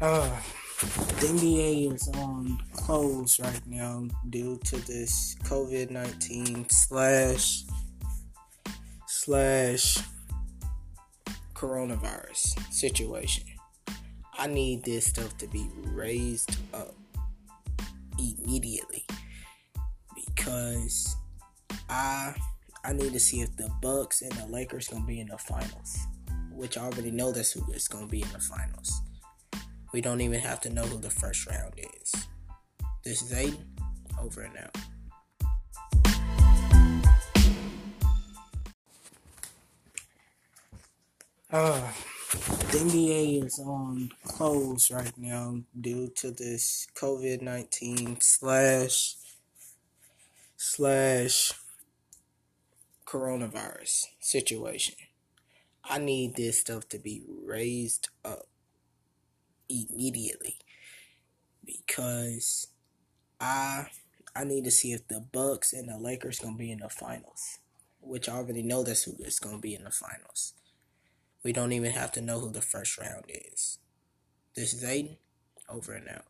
Uh, the NBA is on close right now due to this COVID nineteen slash slash coronavirus situation. I need this stuff to be raised up immediately because I I need to see if the Bucks and the Lakers gonna be in the finals, which I already know that's who is gonna be in the finals. We don't even have to know who the first round is. This is Aiden. Over and out. Uh, the NBA is on close right now due to this COVID nineteen slash slash coronavirus situation. I need this stuff to be raised up immediately because I I need to see if the Bucks and the Lakers gonna be in the finals, which I already know that's who is gonna be in the finals. We don't even have to know who the first round is. This is Aiden. Over and out.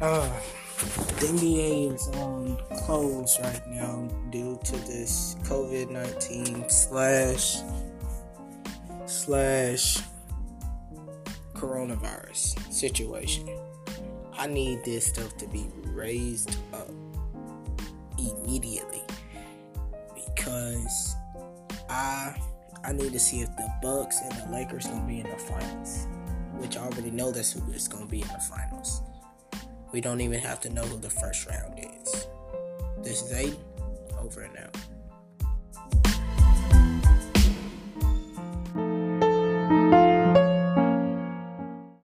Uh, the NBA is on close right now due to this COVID nineteen slash slash coronavirus situation. I need this stuff to be raised up immediately because I I need to see if the Bucks and the Lakers gonna be in the finals, which I already know that's who is gonna be in the finals. We don't even have to know who the first round is. This is Aiden. Over and out.